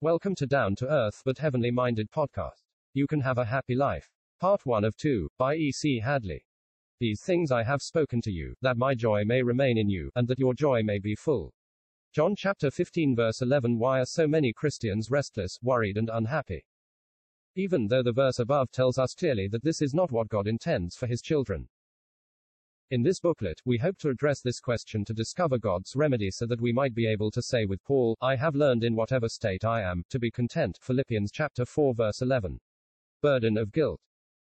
Welcome to Down to Earth but Heavenly Minded podcast. You can have a happy life. Part 1 of 2, by E.C. Hadley. These things I have spoken to you, that my joy may remain in you, and that your joy may be full. John chapter 15 verse 11 Why are so many Christians restless, worried, and unhappy? Even though the verse above tells us clearly that this is not what God intends for his children. In this booklet, we hope to address this question to discover God's remedy so that we might be able to say with Paul, I have learned in whatever state I am, to be content. Philippians chapter 4 verse 11. Burden of guilt.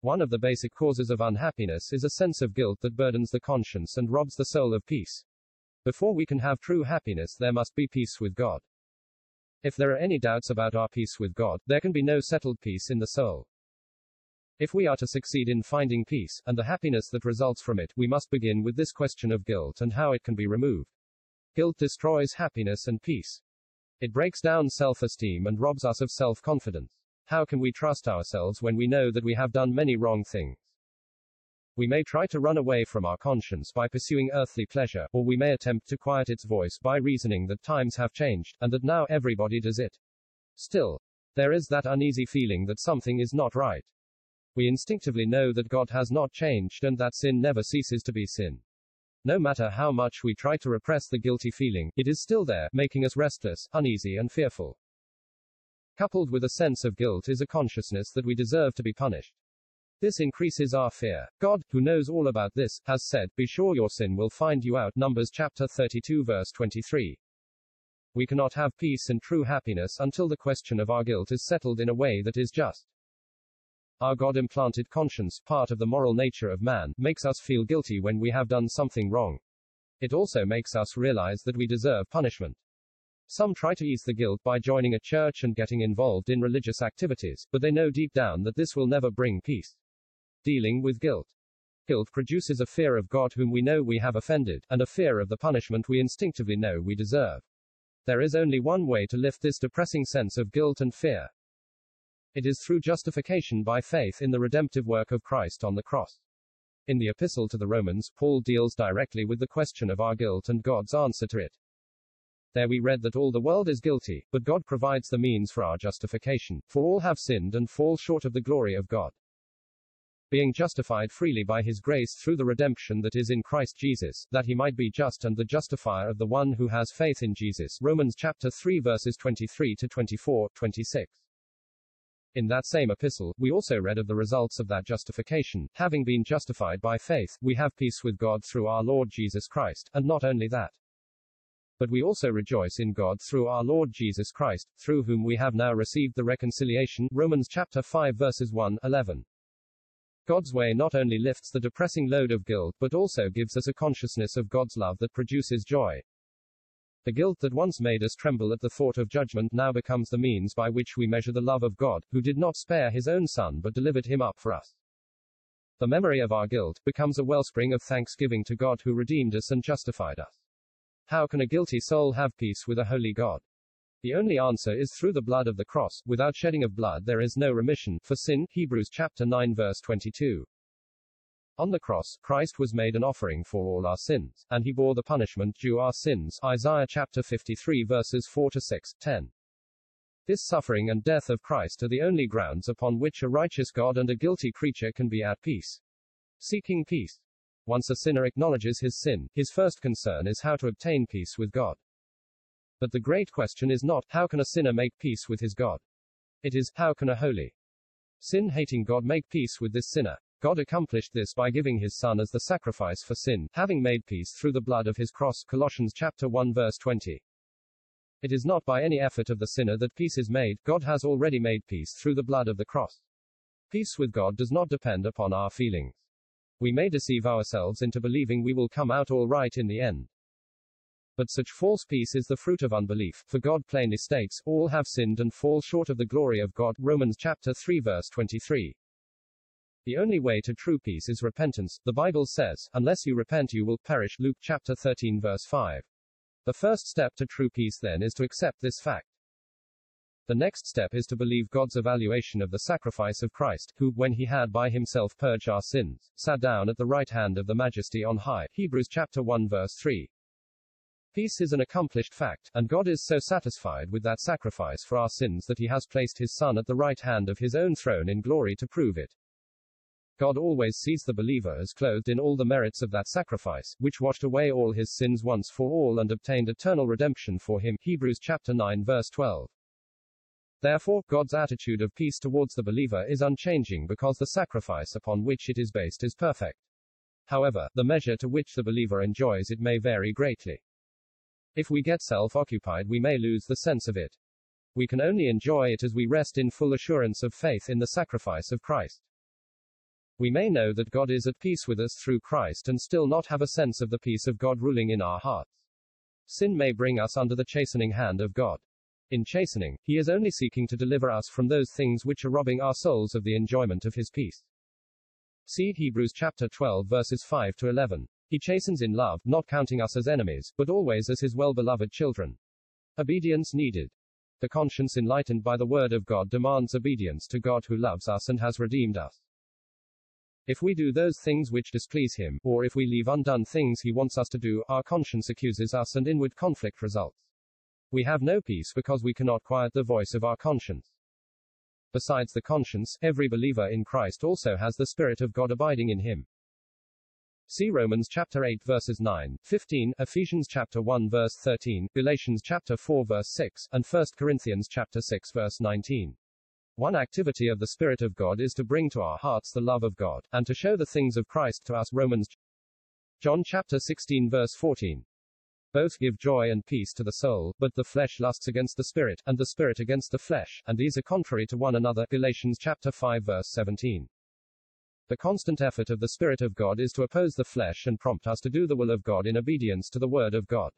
One of the basic causes of unhappiness is a sense of guilt that burdens the conscience and robs the soul of peace. Before we can have true happiness, there must be peace with God. If there are any doubts about our peace with God, there can be no settled peace in the soul. If we are to succeed in finding peace, and the happiness that results from it, we must begin with this question of guilt and how it can be removed. Guilt destroys happiness and peace. It breaks down self esteem and robs us of self confidence. How can we trust ourselves when we know that we have done many wrong things? We may try to run away from our conscience by pursuing earthly pleasure, or we may attempt to quiet its voice by reasoning that times have changed, and that now everybody does it. Still, there is that uneasy feeling that something is not right. We instinctively know that God has not changed and that sin never ceases to be sin. No matter how much we try to repress the guilty feeling, it is still there, making us restless, uneasy, and fearful. Coupled with a sense of guilt is a consciousness that we deserve to be punished. This increases our fear. God, who knows all about this, has said, Be sure your sin will find you out. Numbers chapter 32, verse 23. We cannot have peace and true happiness until the question of our guilt is settled in a way that is just. Our God implanted conscience, part of the moral nature of man, makes us feel guilty when we have done something wrong. It also makes us realize that we deserve punishment. Some try to ease the guilt by joining a church and getting involved in religious activities, but they know deep down that this will never bring peace. Dealing with guilt. Guilt produces a fear of God whom we know we have offended, and a fear of the punishment we instinctively know we deserve. There is only one way to lift this depressing sense of guilt and fear. It is through justification by faith in the redemptive work of Christ on the cross. In the Epistle to the Romans, Paul deals directly with the question of our guilt and God's answer to it. There we read that all the world is guilty, but God provides the means for our justification, for all have sinned and fall short of the glory of God. Being justified freely by his grace through the redemption that is in Christ Jesus, that he might be just and the justifier of the one who has faith in Jesus. Romans chapter 3 verses 23 to 24, 26. In that same epistle, we also read of the results of that justification. Having been justified by faith, we have peace with God through our Lord Jesus Christ, and not only that. But we also rejoice in God through our Lord Jesus Christ, through whom we have now received the reconciliation. Romans chapter 5 verses 1, 11. God's way not only lifts the depressing load of guilt, but also gives us a consciousness of God's love that produces joy. The guilt that once made us tremble at the thought of judgment now becomes the means by which we measure the love of God, who did not spare his own Son but delivered him up for us. The memory of our guilt becomes a wellspring of thanksgiving to God who redeemed us and justified us. How can a guilty soul have peace with a holy God? The only answer is through the blood of the cross. Without shedding of blood there is no remission for sin. Hebrews chapter 9 verse 22. On the cross, Christ was made an offering for all our sins, and he bore the punishment due our sins. Isaiah chapter 53 verses 4 to 6, 10. This suffering and death of Christ are the only grounds upon which a righteous God and a guilty creature can be at peace. Seeking peace. Once a sinner acknowledges his sin, his first concern is how to obtain peace with God. But the great question is not, how can a sinner make peace with his God? It is, how can a holy, sin hating God make peace with this sinner? God accomplished this by giving his son as the sacrifice for sin, having made peace through the blood of his cross. Colossians chapter 1 verse 20. It is not by any effort of the sinner that peace is made, God has already made peace through the blood of the cross. Peace with God does not depend upon our feelings. We may deceive ourselves into believing we will come out all right in the end. But such false peace is the fruit of unbelief, for God plainly states, All have sinned and fall short of the glory of God. Romans chapter 3 verse 23. The only way to true peace is repentance, the Bible says, unless you repent you will perish. Luke chapter 13 verse 5. The first step to true peace then is to accept this fact. The next step is to believe God's evaluation of the sacrifice of Christ, who, when he had by himself purged our sins, sat down at the right hand of the majesty on high. Hebrews chapter 1 verse 3. Peace is an accomplished fact, and God is so satisfied with that sacrifice for our sins that he has placed his Son at the right hand of his own throne in glory to prove it. God always sees the believer as clothed in all the merits of that sacrifice, which washed away all his sins once for all and obtained eternal redemption for him. Hebrews chapter 9 verse 12. Therefore, God's attitude of peace towards the believer is unchanging because the sacrifice upon which it is based is perfect. However, the measure to which the believer enjoys it may vary greatly. If we get self occupied, we may lose the sense of it. We can only enjoy it as we rest in full assurance of faith in the sacrifice of Christ. We may know that God is at peace with us through Christ and still not have a sense of the peace of God ruling in our hearts. Sin may bring us under the chastening hand of God. In chastening, he is only seeking to deliver us from those things which are robbing our souls of the enjoyment of his peace. See Hebrews chapter 12 verses 5 to 11. He chastens in love, not counting us as enemies, but always as his well-beloved children. Obedience needed. The conscience enlightened by the word of God demands obedience to God who loves us and has redeemed us. If we do those things which displease him, or if we leave undone things he wants us to do, our conscience accuses us and inward conflict results. We have no peace because we cannot quiet the voice of our conscience. Besides the conscience, every believer in Christ also has the Spirit of God abiding in him. See Romans chapter 8 verses 9, 15, Ephesians chapter 1 verse 13, Galatians chapter 4 verse 6, and 1 Corinthians chapter 6 verse 19. One activity of the Spirit of God is to bring to our hearts the love of God, and to show the things of Christ to us. Romans John chapter 16 verse 14. Both give joy and peace to the soul, but the flesh lusts against the spirit, and the spirit against the flesh, and these are contrary to one another. Galatians chapter 5 verse 17. The constant effort of the Spirit of God is to oppose the flesh and prompt us to do the will of God in obedience to the Word of God.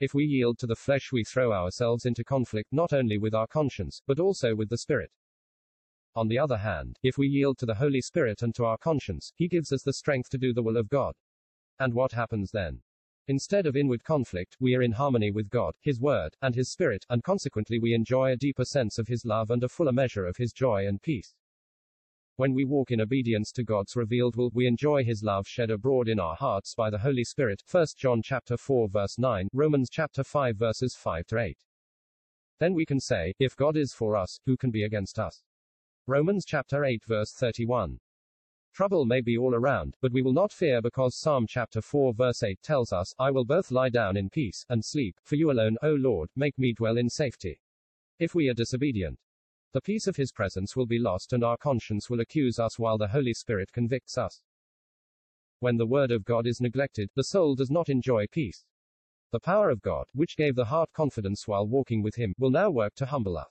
If we yield to the flesh, we throw ourselves into conflict not only with our conscience, but also with the Spirit. On the other hand, if we yield to the Holy Spirit and to our conscience, He gives us the strength to do the will of God. And what happens then? Instead of inward conflict, we are in harmony with God, His Word, and His Spirit, and consequently we enjoy a deeper sense of His love and a fuller measure of His joy and peace. When we walk in obedience to God's revealed will, we enjoy his love shed abroad in our hearts by the Holy Spirit. 1 John chapter 4 verse 9, Romans chapter 5 verses 5 to 8. Then we can say, if God is for us, who can be against us? Romans chapter 8 verse 31. Trouble may be all around, but we will not fear because Psalm chapter 4 verse 8 tells us, I will both lie down in peace and sleep, for you alone, O Lord, make me dwell in safety. If we are disobedient, the peace of his presence will be lost and our conscience will accuse us while the Holy Spirit convicts us. When the word of God is neglected, the soul does not enjoy peace. The power of God, which gave the heart confidence while walking with him, will now work to humble us.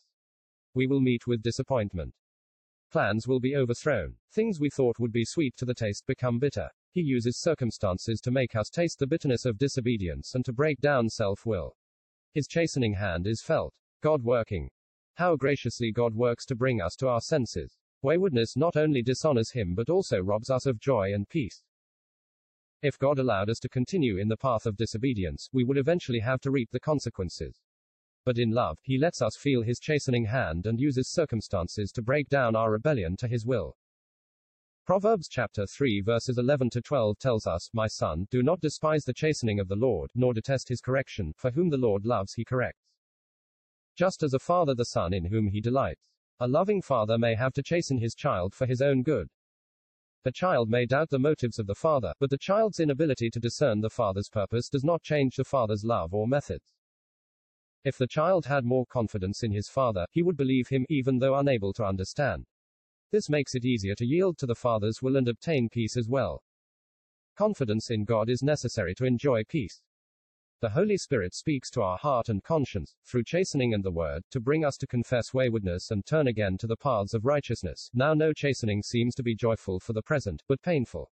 We will meet with disappointment. Plans will be overthrown. Things we thought would be sweet to the taste become bitter. He uses circumstances to make us taste the bitterness of disobedience and to break down self will. His chastening hand is felt. God working. How graciously God works to bring us to our senses. Waywardness not only dishonors Him but also robs us of joy and peace. If God allowed us to continue in the path of disobedience, we would eventually have to reap the consequences. But in love, He lets us feel His chastening hand and uses circumstances to break down our rebellion to His will. Proverbs chapter 3 verses 11 to 12 tells us, My son, do not despise the chastening of the Lord, nor detest his correction, for whom the Lord loves he corrects just as a father the son in whom he delights. A loving father may have to chasten his child for his own good. The child may doubt the motives of the father, but the child's inability to discern the father's purpose does not change the father's love or methods. If the child had more confidence in his father, he would believe him even though unable to understand. This makes it easier to yield to the father's will and obtain peace as well. Confidence in God is necessary to enjoy peace. The Holy Spirit speaks to our heart and conscience, through chastening and the Word, to bring us to confess waywardness and turn again to the paths of righteousness. Now, no chastening seems to be joyful for the present, but painful.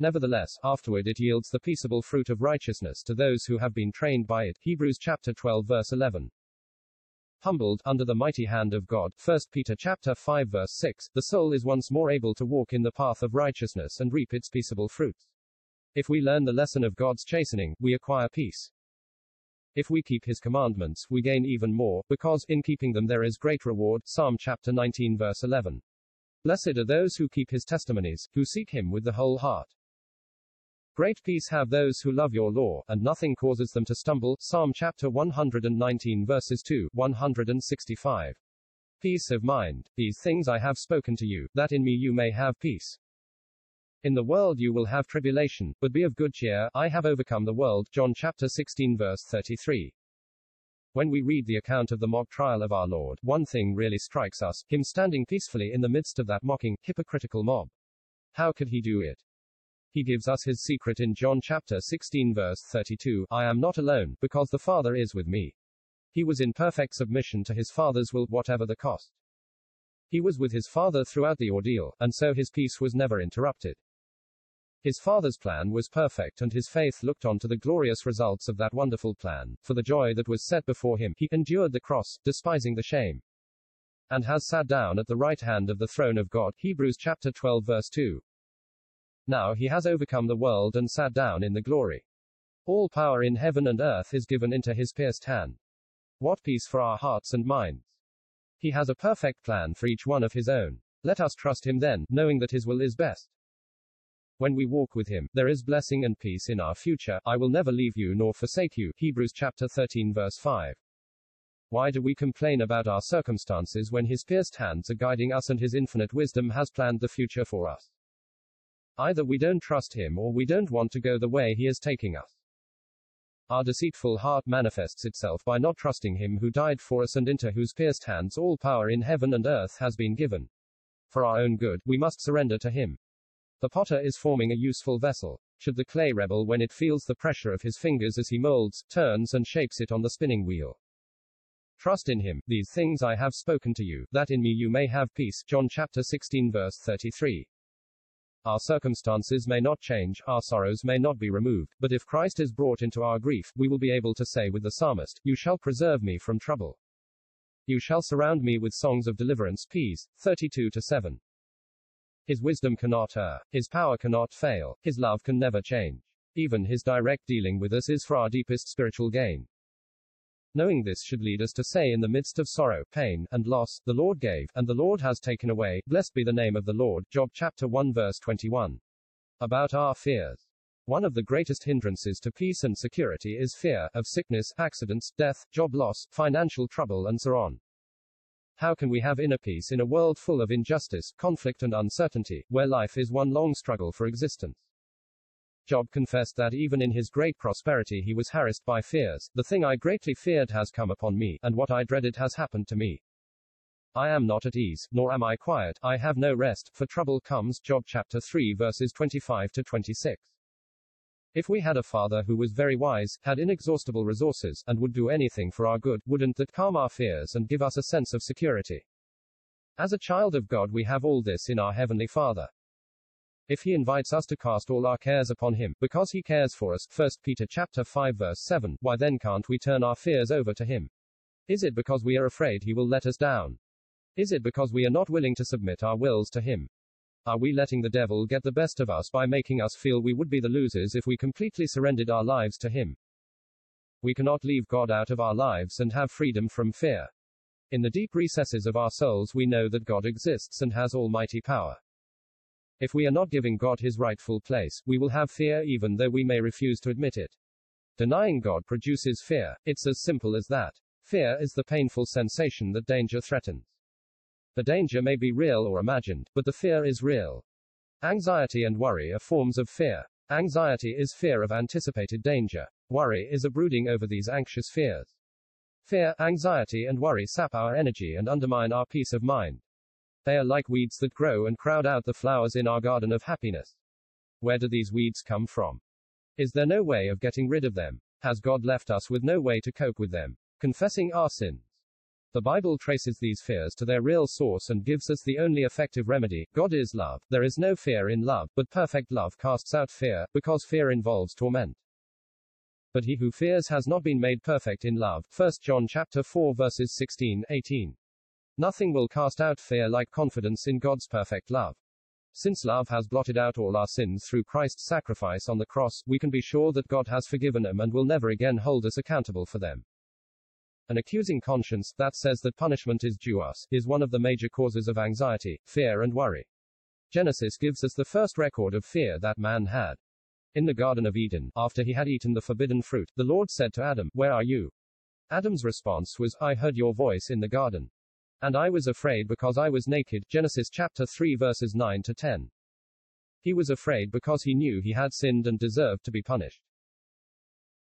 Nevertheless, afterward it yields the peaceable fruit of righteousness to those who have been trained by it. Hebrews chapter 12 verse 11. Humbled under the mighty hand of God, 1 Peter chapter 5 verse 6, the soul is once more able to walk in the path of righteousness and reap its peaceable fruits. If we learn the lesson of God's chastening, we acquire peace. If we keep his commandments, we gain even more, because in keeping them there is great reward. Psalm chapter 19 verse 11. Blessed are those who keep his testimonies, who seek him with the whole heart. Great peace have those who love your law, and nothing causes them to stumble. Psalm chapter 119 verses 2, 165. Peace of mind. These things I have spoken to you, that in me you may have peace. In the world you will have tribulation, but be of good cheer, I have overcome the world. John chapter 16 verse 33. When we read the account of the mock trial of our Lord, one thing really strikes us him standing peacefully in the midst of that mocking, hypocritical mob. How could he do it? He gives us his secret in John chapter 16 verse 32 I am not alone, because the Father is with me. He was in perfect submission to his Father's will, whatever the cost. He was with his Father throughout the ordeal, and so his peace was never interrupted. His Father's plan was perfect, and his faith looked on to the glorious results of that wonderful plan. For the joy that was set before him, he endured the cross, despising the shame, and has sat down at the right hand of the throne of God. Hebrews chapter 12 verse 2. Now he has overcome the world and sat down in the glory. All power in heaven and earth is given into his pierced hand. What peace for our hearts and minds! He has a perfect plan for each one of his own. Let us trust him then, knowing that his will is best. When we walk with him, there is blessing and peace in our future. I will never leave you nor forsake you. Hebrews chapter 13 verse 5. Why do we complain about our circumstances when his pierced hands are guiding us and his infinite wisdom has planned the future for us? Either we don't trust him or we don't want to go the way he is taking us. Our deceitful heart manifests itself by not trusting him who died for us and into whose pierced hands all power in heaven and earth has been given. For our own good, we must surrender to him. The potter is forming a useful vessel. Should the clay rebel when it feels the pressure of his fingers as he molds, turns, and shapes it on the spinning wheel? Trust in him. These things I have spoken to you, that in me you may have peace. John chapter 16 verse 33. Our circumstances may not change, our sorrows may not be removed, but if Christ is brought into our grief, we will be able to say with the psalmist, You shall preserve me from trouble. You shall surround me with songs of deliverance. Peace 32 to 7. His wisdom cannot err, his power cannot fail, his love can never change. Even his direct dealing with us is for our deepest spiritual gain. Knowing this should lead us to say in the midst of sorrow, pain, and loss, the Lord gave, and the Lord has taken away, blessed be the name of the Lord. Job chapter 1 verse 21. About our fears. One of the greatest hindrances to peace and security is fear of sickness, accidents, death, job loss, financial trouble, and so on. How can we have inner peace in a world full of injustice, conflict, and uncertainty, where life is one long struggle for existence? Job confessed that even in his great prosperity he was harassed by fears. The thing I greatly feared has come upon me, and what I dreaded has happened to me. I am not at ease, nor am I quiet, I have no rest, for trouble comes. Job chapter 3 verses 25 to 26. If we had a father who was very wise, had inexhaustible resources, and would do anything for our good, wouldn't that calm our fears and give us a sense of security? As a child of God, we have all this in our Heavenly Father. If he invites us to cast all our cares upon him, because he cares for us, 1 Peter chapter 5 verse 7, why then can't we turn our fears over to him? Is it because we are afraid he will let us down? Is it because we are not willing to submit our wills to him? Are we letting the devil get the best of us by making us feel we would be the losers if we completely surrendered our lives to him? We cannot leave God out of our lives and have freedom from fear. In the deep recesses of our souls, we know that God exists and has almighty power. If we are not giving God his rightful place, we will have fear even though we may refuse to admit it. Denying God produces fear. It's as simple as that. Fear is the painful sensation that danger threatens. The danger may be real or imagined, but the fear is real. Anxiety and worry are forms of fear. Anxiety is fear of anticipated danger. Worry is a brooding over these anxious fears. Fear, anxiety, and worry sap our energy and undermine our peace of mind. They are like weeds that grow and crowd out the flowers in our garden of happiness. Where do these weeds come from? Is there no way of getting rid of them? Has God left us with no way to cope with them? Confessing our sins. The Bible traces these fears to their real source and gives us the only effective remedy. God is love. There is no fear in love, but perfect love casts out fear, because fear involves torment. But he who fears has not been made perfect in love. 1 John chapter 4 verses 16, 18. Nothing will cast out fear like confidence in God's perfect love. Since love has blotted out all our sins through Christ's sacrifice on the cross, we can be sure that God has forgiven them and will never again hold us accountable for them. An accusing conscience that says that punishment is due us is one of the major causes of anxiety, fear, and worry. Genesis gives us the first record of fear that man had. In the Garden of Eden, after he had eaten the forbidden fruit, the Lord said to Adam, Where are you? Adam's response was, I heard your voice in the garden. And I was afraid because I was naked. Genesis chapter 3 verses 9 to 10. He was afraid because he knew he had sinned and deserved to be punished.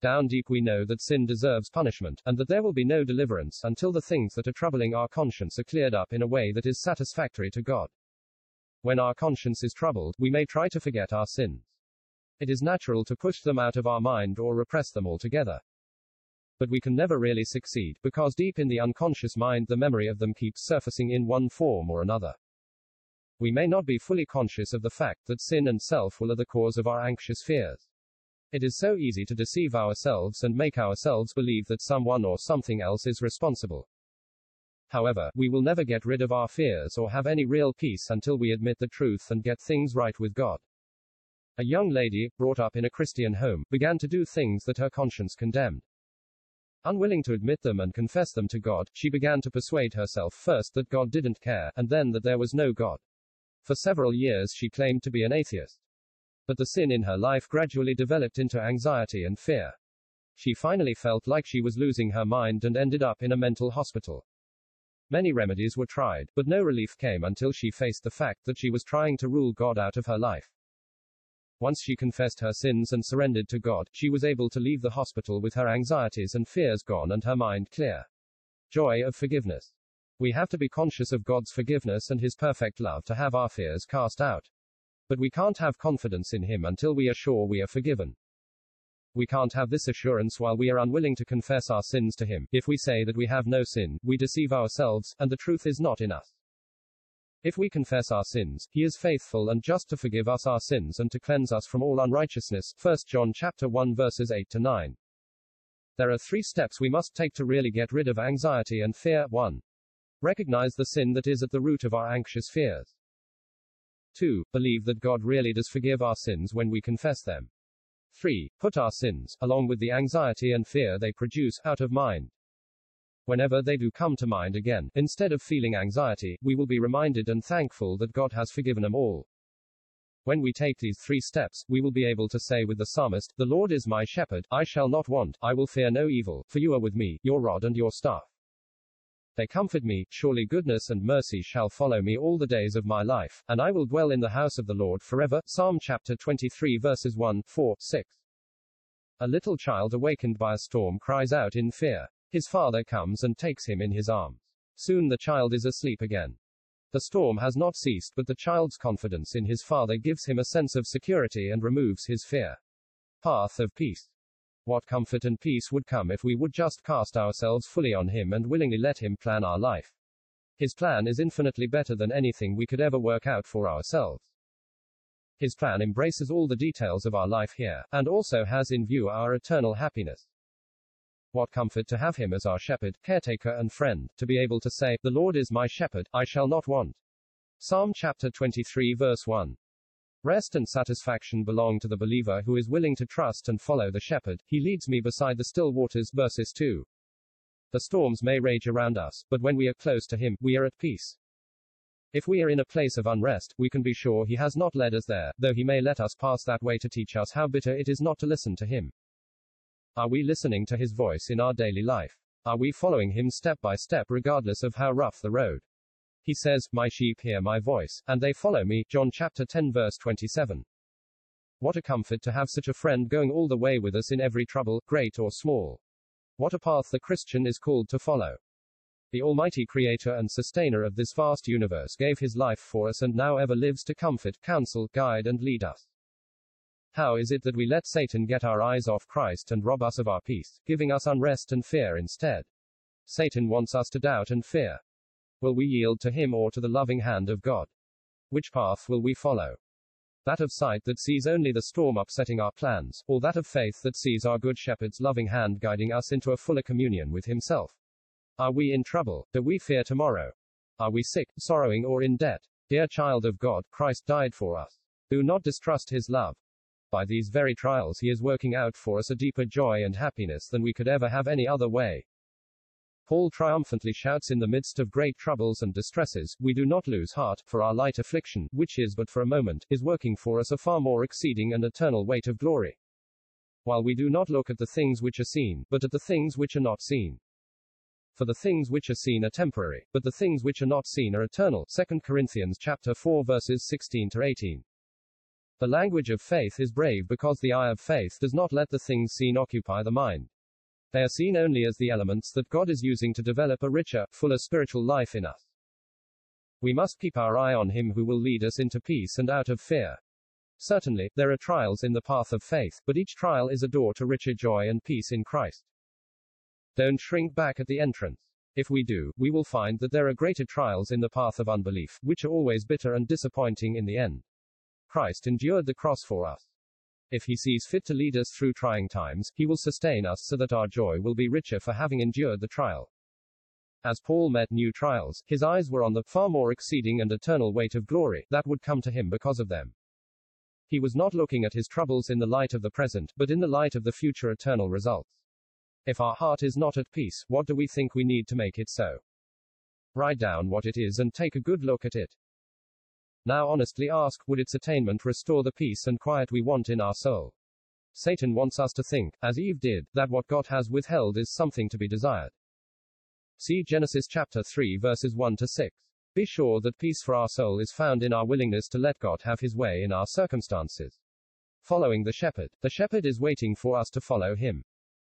Down deep we know that sin deserves punishment, and that there will be no deliverance until the things that are troubling our conscience are cleared up in a way that is satisfactory to God. When our conscience is troubled, we may try to forget our sins. It is natural to push them out of our mind or repress them altogether. But we can never really succeed, because deep in the unconscious mind the memory of them keeps surfacing in one form or another. We may not be fully conscious of the fact that sin and self will are the cause of our anxious fears. It is so easy to deceive ourselves and make ourselves believe that someone or something else is responsible. However, we will never get rid of our fears or have any real peace until we admit the truth and get things right with God. A young lady, brought up in a Christian home, began to do things that her conscience condemned. Unwilling to admit them and confess them to God, she began to persuade herself first that God didn't care, and then that there was no God. For several years she claimed to be an atheist. But the sin in her life gradually developed into anxiety and fear. She finally felt like she was losing her mind and ended up in a mental hospital. Many remedies were tried, but no relief came until she faced the fact that she was trying to rule God out of her life. Once she confessed her sins and surrendered to God, she was able to leave the hospital with her anxieties and fears gone and her mind clear. Joy of forgiveness. We have to be conscious of God's forgiveness and His perfect love to have our fears cast out. But we can't have confidence in Him until we are sure we are forgiven. We can't have this assurance while we are unwilling to confess our sins to Him. If we say that we have no sin, we deceive ourselves, and the truth is not in us. If we confess our sins, he is faithful and just to forgive us our sins and to cleanse us from all unrighteousness. 1 John chapter 1 verses 8 to 9. There are three steps we must take to really get rid of anxiety and fear. 1. Recognize the sin that is at the root of our anxious fears. 2. Believe that God really does forgive our sins when we confess them. 3. Put our sins, along with the anxiety and fear they produce, out of mind. Whenever they do come to mind again, instead of feeling anxiety, we will be reminded and thankful that God has forgiven them all. When we take these three steps, we will be able to say with the psalmist, The Lord is my shepherd, I shall not want, I will fear no evil, for you are with me, your rod and your staff. They comfort me, surely goodness and mercy shall follow me all the days of my life, and I will dwell in the house of the Lord forever. Psalm chapter 23 verses 1, 4, 6. A little child awakened by a storm cries out in fear. His father comes and takes him in his arms. Soon the child is asleep again. The storm has not ceased, but the child's confidence in his father gives him a sense of security and removes his fear. Path of Peace. What comfort and peace would come if we would just cast ourselves fully on Him and willingly let Him plan our life. His plan is infinitely better than anything we could ever work out for ourselves. His plan embraces all the details of our life here, and also has in view our eternal happiness. What comfort to have him as our shepherd, caretaker, and friend, to be able to say, The Lord is my shepherd, I shall not want. Psalm chapter 23, verse 1. Rest and satisfaction belong to the believer who is willing to trust and follow the shepherd. He leads me beside the still waters, verses 2. The storms may rage around us, but when we are close to him, we are at peace. If we are in a place of unrest, we can be sure he has not led us there, though he may let us pass that way to teach us how bitter it is not to listen to him. Are we listening to his voice in our daily life? Are we following him step by step regardless of how rough the road? He says, My sheep hear my voice, and they follow me. John chapter 10 verse 27. What a comfort to have such a friend going all the way with us in every trouble, great or small. What a path the Christian is called to follow. The Almighty Creator and Sustainer of this vast universe gave His life for us and now ever lives to comfort, counsel, guide, and lead us. How is it that we let Satan get our eyes off Christ and rob us of our peace, giving us unrest and fear instead? Satan wants us to doubt and fear. Will we yield to him or to the loving hand of God? Which path will we follow? That of sight that sees only the storm upsetting our plans, or that of faith that sees our good shepherd's loving hand guiding us into a fuller communion with himself? Are we in trouble? Do we fear tomorrow? Are we sick, sorrowing, or in debt? Dear child of God, Christ died for us. Do not distrust his love. By these very trials, He is working out for us a deeper joy and happiness than we could ever have any other way. Paul triumphantly shouts in the midst of great troubles and distresses, We do not lose heart, for our light affliction, which is but for a moment, is working for us a far more exceeding and eternal weight of glory. While we do not look at the things which are seen, but at the things which are not seen. For the things which are seen are temporary, but the things which are not seen are eternal. 2 Corinthians chapter 4 verses 16 to 18. The language of faith is brave because the eye of faith does not let the things seen occupy the mind. They are seen only as the elements that God is using to develop a richer, fuller spiritual life in us. We must keep our eye on Him who will lead us into peace and out of fear. Certainly, there are trials in the path of faith, but each trial is a door to richer joy and peace in Christ. Don't shrink back at the entrance. If we do, we will find that there are greater trials in the path of unbelief, which are always bitter and disappointing in the end. Christ endured the cross for us. If he sees fit to lead us through trying times, he will sustain us so that our joy will be richer for having endured the trial. As Paul met new trials, his eyes were on the far more exceeding and eternal weight of glory that would come to him because of them. He was not looking at his troubles in the light of the present, but in the light of the future eternal results. If our heart is not at peace, what do we think we need to make it so? Write down what it is and take a good look at it. Now honestly ask, would its attainment restore the peace and quiet we want in our soul? Satan wants us to think, as Eve did, that what God has withheld is something to be desired. See Genesis chapter 3 verses 1 to 6. Be sure that peace for our soul is found in our willingness to let God have his way in our circumstances. Following the shepherd. The shepherd is waiting for us to follow him.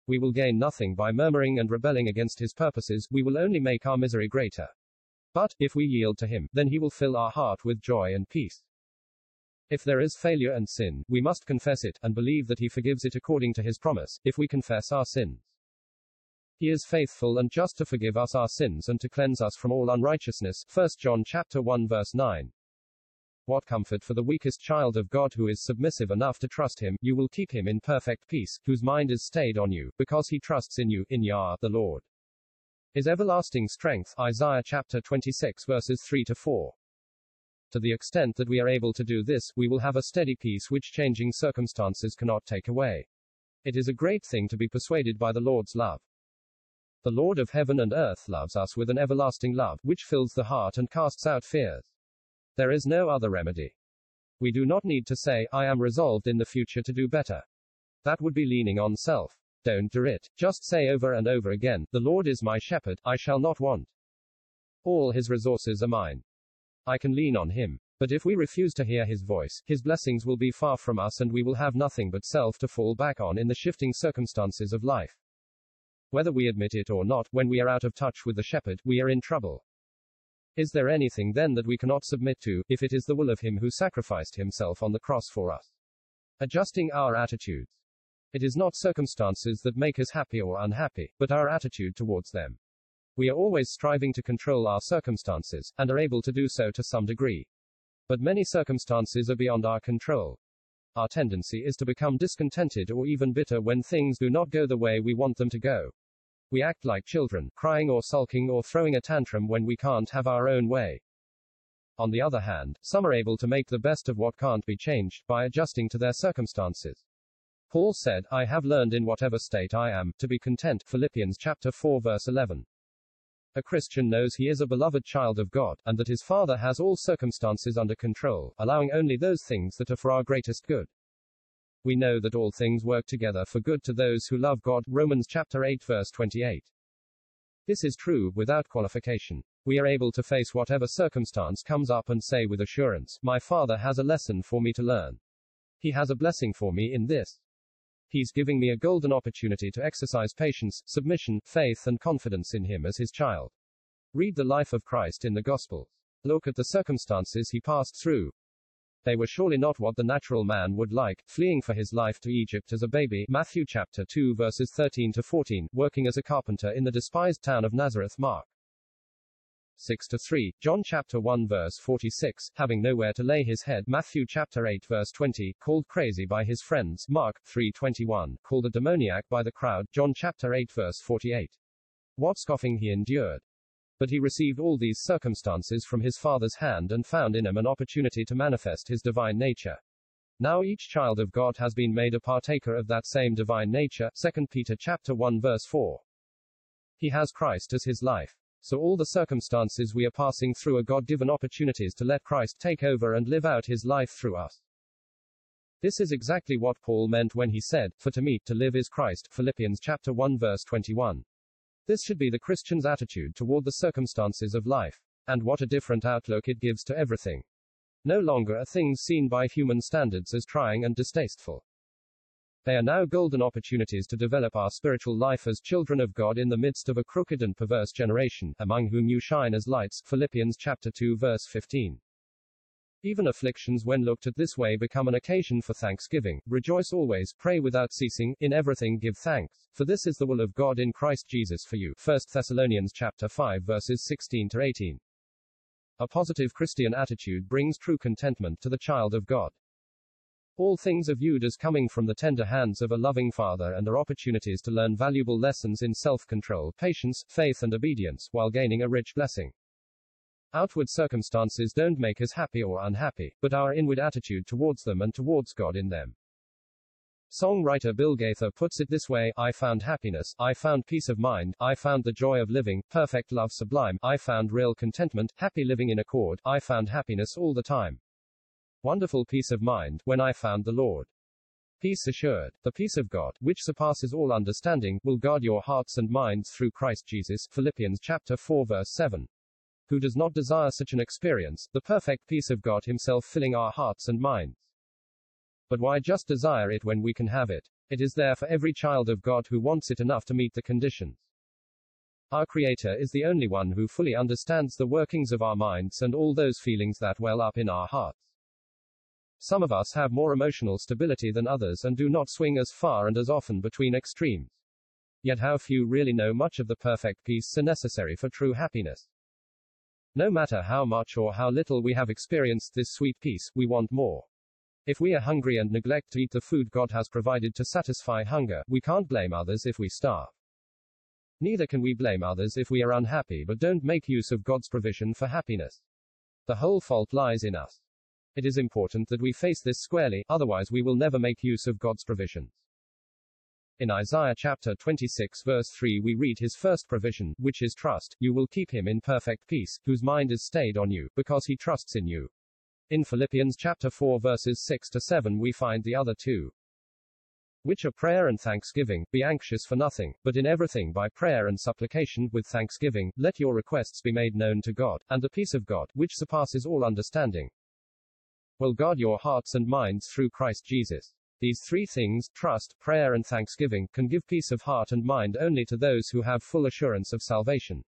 We will gain nothing by murmuring and rebelling against his purposes, we will only make our misery greater. But, if we yield to Him, then He will fill our heart with joy and peace. If there is failure and sin, we must confess it, and believe that He forgives it according to His promise, if we confess our sins. He is faithful and just to forgive us our sins and to cleanse us from all unrighteousness. 1 John chapter 1 verse 9. What comfort for the weakest child of God who is submissive enough to trust him, you will keep him in perfect peace, whose mind is stayed on you, because he trusts in you, in Yah, the Lord. His everlasting strength, Isaiah chapter 26 verses 3 to 4. To the extent that we are able to do this, we will have a steady peace which changing circumstances cannot take away. It is a great thing to be persuaded by the Lord's love. The Lord of heaven and earth loves us with an everlasting love, which fills the heart and casts out fears. There is no other remedy. We do not need to say, I am resolved in the future to do better. That would be leaning on self. Don't do it. Just say over and over again, The Lord is my shepherd, I shall not want. All his resources are mine. I can lean on him. But if we refuse to hear his voice, his blessings will be far from us and we will have nothing but self to fall back on in the shifting circumstances of life. Whether we admit it or not, when we are out of touch with the shepherd, we are in trouble. Is there anything then that we cannot submit to, if it is the will of him who sacrificed himself on the cross for us? Adjusting our attitudes. It is not circumstances that make us happy or unhappy, but our attitude towards them. We are always striving to control our circumstances, and are able to do so to some degree. But many circumstances are beyond our control. Our tendency is to become discontented or even bitter when things do not go the way we want them to go. We act like children, crying or sulking or throwing a tantrum when we can't have our own way. On the other hand, some are able to make the best of what can't be changed by adjusting to their circumstances. Paul said, I have learned in whatever state I am, to be content. Philippians chapter 4 verse 11. A Christian knows he is a beloved child of God, and that his Father has all circumstances under control, allowing only those things that are for our greatest good. We know that all things work together for good to those who love God. Romans chapter 8 verse 28. This is true, without qualification. We are able to face whatever circumstance comes up and say with assurance, My Father has a lesson for me to learn. He has a blessing for me in this. He's giving me a golden opportunity to exercise patience, submission, faith, and confidence in Him as His child. Read the life of Christ in the Gospels. Look at the circumstances He passed through. They were surely not what the natural man would like, fleeing for his life to Egypt as a baby, Matthew chapter 2 verses 13 to 14, working as a carpenter in the despised town of Nazareth, Mark 6 to 3, John chapter 1 verse 46, having nowhere to lay his head, Matthew chapter 8 verse 20, called crazy by his friends, Mark 3:21, called a demoniac by the crowd, John chapter 8 verse 48. What scoffing he endured. But he received all these circumstances from his Father's hand and found in him an opportunity to manifest his divine nature. Now each child of God has been made a partaker of that same divine nature, 2 Peter chapter 1 verse 4. He has Christ as his life. So all the circumstances we are passing through are God given opportunities to let Christ take over and live out his life through us. This is exactly what Paul meant when he said, For to me, to live is Christ. Philippians chapter 1 verse 21. This should be the Christian's attitude toward the circumstances of life. And what a different outlook it gives to everything. No longer are things seen by human standards as trying and distasteful. They are now golden opportunities to develop our spiritual life as children of God in the midst of a crooked and perverse generation, among whom you shine as lights. Philippians chapter 2 verse 15. Even afflictions, when looked at this way, become an occasion for thanksgiving. Rejoice always, pray without ceasing, in everything give thanks, for this is the will of God in Christ Jesus for you. 1 Thessalonians chapter 5 verses 16 to 18. A positive Christian attitude brings true contentment to the child of God. All things are viewed as coming from the tender hands of a loving Father and are opportunities to learn valuable lessons in self control, patience, faith, and obedience, while gaining a rich blessing. Outward circumstances don't make us happy or unhappy, but our inward attitude towards them and towards God in them. Songwriter Bill Gaither puts it this way I found happiness, I found peace of mind, I found the joy of living, perfect love sublime, I found real contentment, happy living in accord, I found happiness all the time. Wonderful peace of mind, when I found the Lord. Peace assured, the peace of God, which surpasses all understanding, will guard your hearts and minds through Christ Jesus. Philippians chapter 4 verse 7. Who does not desire such an experience, the perfect peace of God Himself filling our hearts and minds? But why just desire it when we can have it? It is there for every child of God who wants it enough to meet the conditions. Our Creator is the only one who fully understands the workings of our minds and all those feelings that well up in our hearts. Some of us have more emotional stability than others and do not swing as far and as often between extremes. Yet how few really know much of the perfect peace so necessary for true happiness. No matter how much or how little we have experienced this sweet peace, we want more. If we are hungry and neglect to eat the food God has provided to satisfy hunger, we can't blame others if we starve. Neither can we blame others if we are unhappy but don't make use of God's provision for happiness. The whole fault lies in us. It is important that we face this squarely, otherwise, we will never make use of God's provisions. In Isaiah chapter 26, verse 3, we read his first provision, which is trust. You will keep him in perfect peace, whose mind is stayed on you, because he trusts in you. In Philippians chapter 4, verses 6 to 7, we find the other two. Which are prayer and thanksgiving. Be anxious for nothing, but in everything by prayer and supplication, with thanksgiving, let your requests be made known to God, and the peace of God, which surpasses all understanding, will guard your hearts and minds through Christ Jesus. These three things, trust, prayer, and thanksgiving, can give peace of heart and mind only to those who have full assurance of salvation.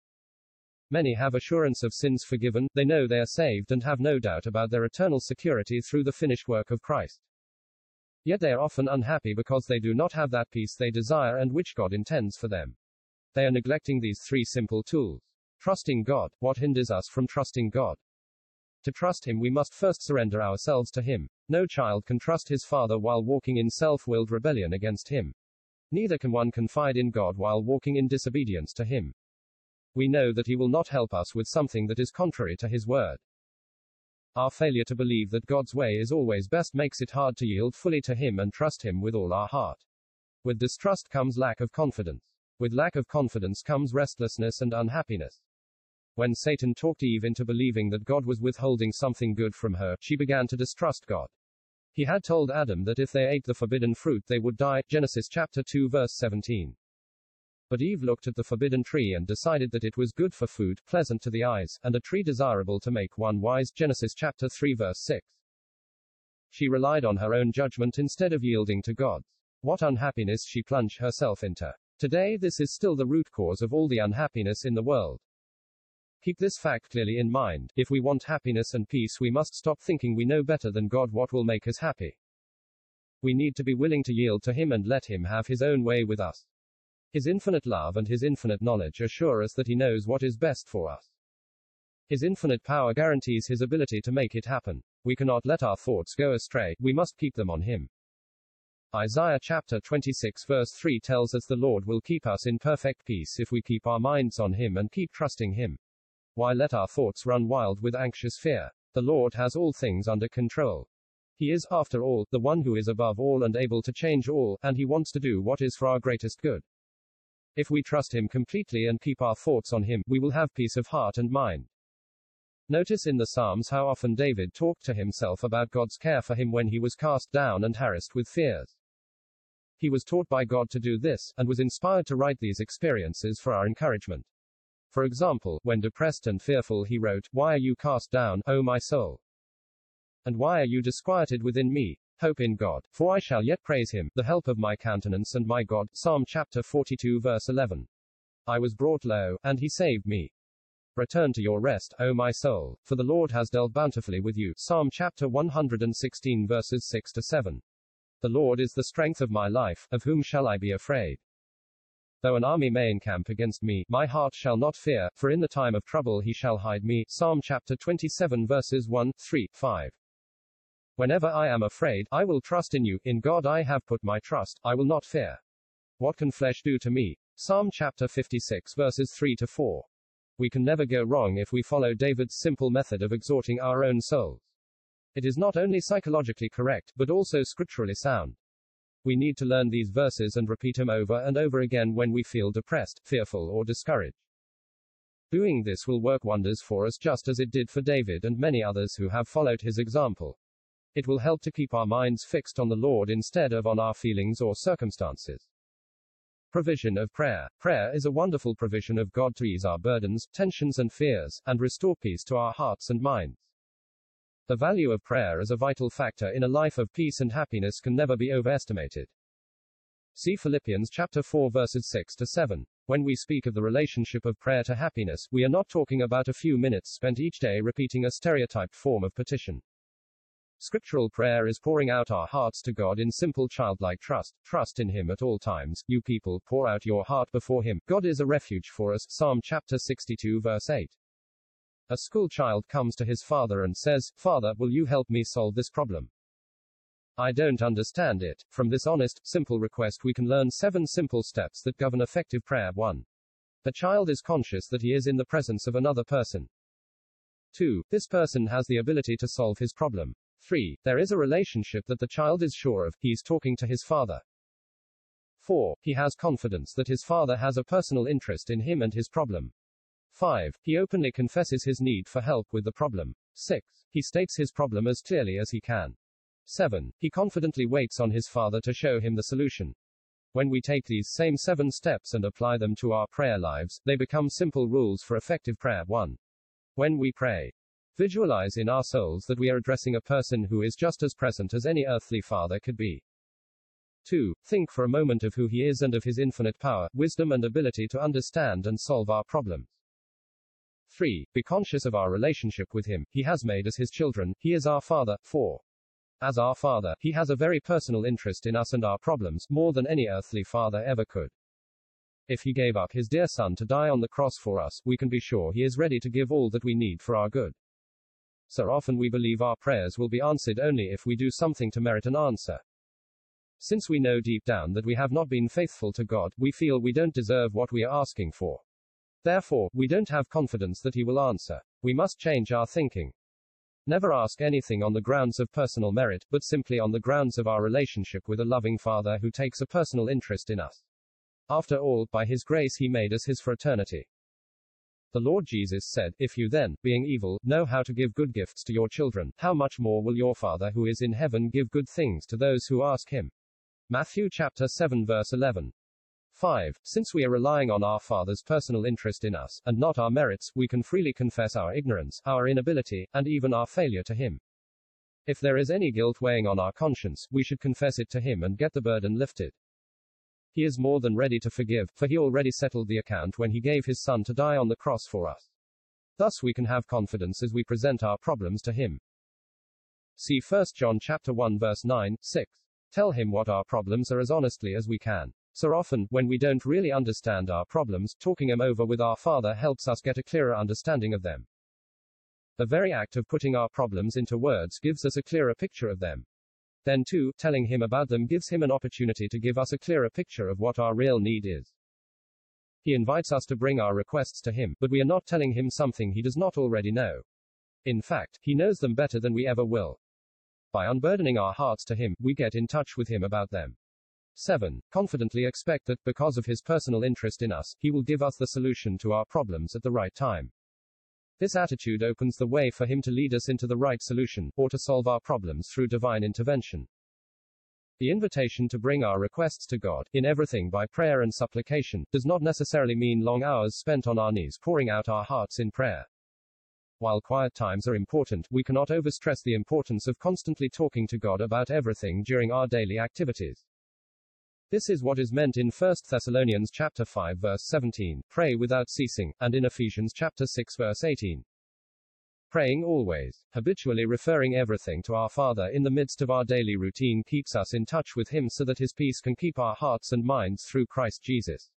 Many have assurance of sins forgiven, they know they are saved and have no doubt about their eternal security through the finished work of Christ. Yet they are often unhappy because they do not have that peace they desire and which God intends for them. They are neglecting these three simple tools. Trusting God. What hinders us from trusting God? To trust Him, we must first surrender ourselves to Him. No child can trust his father while walking in self willed rebellion against Him. Neither can one confide in God while walking in disobedience to Him. We know that He will not help us with something that is contrary to His word. Our failure to believe that God's way is always best makes it hard to yield fully to Him and trust Him with all our heart. With distrust comes lack of confidence. With lack of confidence comes restlessness and unhappiness. When Satan talked Eve into believing that God was withholding something good from her, she began to distrust God. He had told Adam that if they ate the forbidden fruit they would die. Genesis chapter 2 verse 17. But Eve looked at the forbidden tree and decided that it was good for food, pleasant to the eyes, and a tree desirable to make one wise. Genesis chapter 3 verse 6. She relied on her own judgment instead of yielding to God's. What unhappiness she plunged herself into. Today, this is still the root cause of all the unhappiness in the world. Keep this fact clearly in mind. If we want happiness and peace, we must stop thinking we know better than God what will make us happy. We need to be willing to yield to Him and let Him have His own way with us. His infinite love and His infinite knowledge assure us that He knows what is best for us. His infinite power guarantees His ability to make it happen. We cannot let our thoughts go astray, we must keep them on Him. Isaiah chapter 26 verse 3 tells us the Lord will keep us in perfect peace if we keep our minds on Him and keep trusting Him. Why let our thoughts run wild with anxious fear? The Lord has all things under control. He is, after all, the one who is above all and able to change all, and He wants to do what is for our greatest good. If we trust Him completely and keep our thoughts on Him, we will have peace of heart and mind. Notice in the Psalms how often David talked to himself about God's care for him when he was cast down and harassed with fears. He was taught by God to do this, and was inspired to write these experiences for our encouragement. For example, when depressed and fearful, he wrote, Why are you cast down, O my soul? And why are you disquieted within me? Hope in God, for I shall yet praise him, the help of my countenance and my God. Psalm chapter 42, verse 11. I was brought low, and he saved me. Return to your rest, O my soul, for the Lord has dealt bountifully with you. Psalm chapter 116, verses 6 to 7. The Lord is the strength of my life, of whom shall I be afraid? Though an army may encamp against me, my heart shall not fear, for in the time of trouble he shall hide me. Psalm chapter 27, verses 1, 3, 5. Whenever I am afraid, I will trust in you. In God I have put my trust, I will not fear. What can flesh do to me? Psalm chapter 56, verses 3 to 4. We can never go wrong if we follow David's simple method of exhorting our own souls. It is not only psychologically correct, but also scripturally sound. We need to learn these verses and repeat them over and over again when we feel depressed, fearful, or discouraged. Doing this will work wonders for us just as it did for David and many others who have followed his example. It will help to keep our minds fixed on the Lord instead of on our feelings or circumstances. Provision of prayer. Prayer is a wonderful provision of God to ease our burdens, tensions, and fears, and restore peace to our hearts and minds. The value of prayer as a vital factor in a life of peace and happiness can never be overestimated. See Philippians chapter 4 verses 6 to 7. When we speak of the relationship of prayer to happiness, we are not talking about a few minutes spent each day repeating a stereotyped form of petition. Scriptural prayer is pouring out our hearts to God in simple childlike trust. Trust in Him at all times. You people, pour out your heart before Him. God is a refuge for us. Psalm chapter 62 verse 8. A school child comes to his father and says, Father, will you help me solve this problem? I don't understand it. From this honest, simple request, we can learn seven simple steps that govern effective prayer. 1. The child is conscious that he is in the presence of another person. 2. This person has the ability to solve his problem. 3. There is a relationship that the child is sure of, he's talking to his father. 4. He has confidence that his father has a personal interest in him and his problem. 5. He openly confesses his need for help with the problem. 6. He states his problem as clearly as he can. 7. He confidently waits on his father to show him the solution. When we take these same seven steps and apply them to our prayer lives, they become simple rules for effective prayer. 1. When we pray, Visualize in our souls that we are addressing a person who is just as present as any earthly father could be. 2. Think for a moment of who he is and of his infinite power, wisdom, and ability to understand and solve our problems. 3. Be conscious of our relationship with him. He has made us his children, he is our father. 4. As our father, he has a very personal interest in us and our problems, more than any earthly father ever could. If he gave up his dear son to die on the cross for us, we can be sure he is ready to give all that we need for our good. So often we believe our prayers will be answered only if we do something to merit an answer. Since we know deep down that we have not been faithful to God, we feel we don't deserve what we are asking for. Therefore, we don't have confidence that He will answer. We must change our thinking. Never ask anything on the grounds of personal merit, but simply on the grounds of our relationship with a loving Father who takes a personal interest in us. After all, by His grace He made us His fraternity. The Lord Jesus said, If you then, being evil, know how to give good gifts to your children, how much more will your Father who is in heaven give good things to those who ask him? Matthew chapter 7 verse 11. 5. Since we are relying on our Father's personal interest in us, and not our merits, we can freely confess our ignorance, our inability, and even our failure to Him. If there is any guilt weighing on our conscience, we should confess it to Him and get the burden lifted. He is more than ready to forgive, for he already settled the account when he gave his son to die on the cross for us. Thus we can have confidence as we present our problems to him. See 1 John chapter 1 verse 9, 6. Tell him what our problems are as honestly as we can. So often, when we don't really understand our problems, talking them over with our Father helps us get a clearer understanding of them. The very act of putting our problems into words gives us a clearer picture of them. Then, too, telling him about them gives him an opportunity to give us a clearer picture of what our real need is. He invites us to bring our requests to him, but we are not telling him something he does not already know. In fact, he knows them better than we ever will. By unburdening our hearts to him, we get in touch with him about them. 7. Confidently expect that, because of his personal interest in us, he will give us the solution to our problems at the right time. This attitude opens the way for him to lead us into the right solution, or to solve our problems through divine intervention. The invitation to bring our requests to God, in everything by prayer and supplication, does not necessarily mean long hours spent on our knees pouring out our hearts in prayer. While quiet times are important, we cannot overstress the importance of constantly talking to God about everything during our daily activities. This is what is meant in 1 Thessalonians chapter 5 verse 17, pray without ceasing, and in Ephesians chapter 6 verse 18. Praying always, habitually referring everything to our Father in the midst of our daily routine keeps us in touch with Him so that His peace can keep our hearts and minds through Christ Jesus.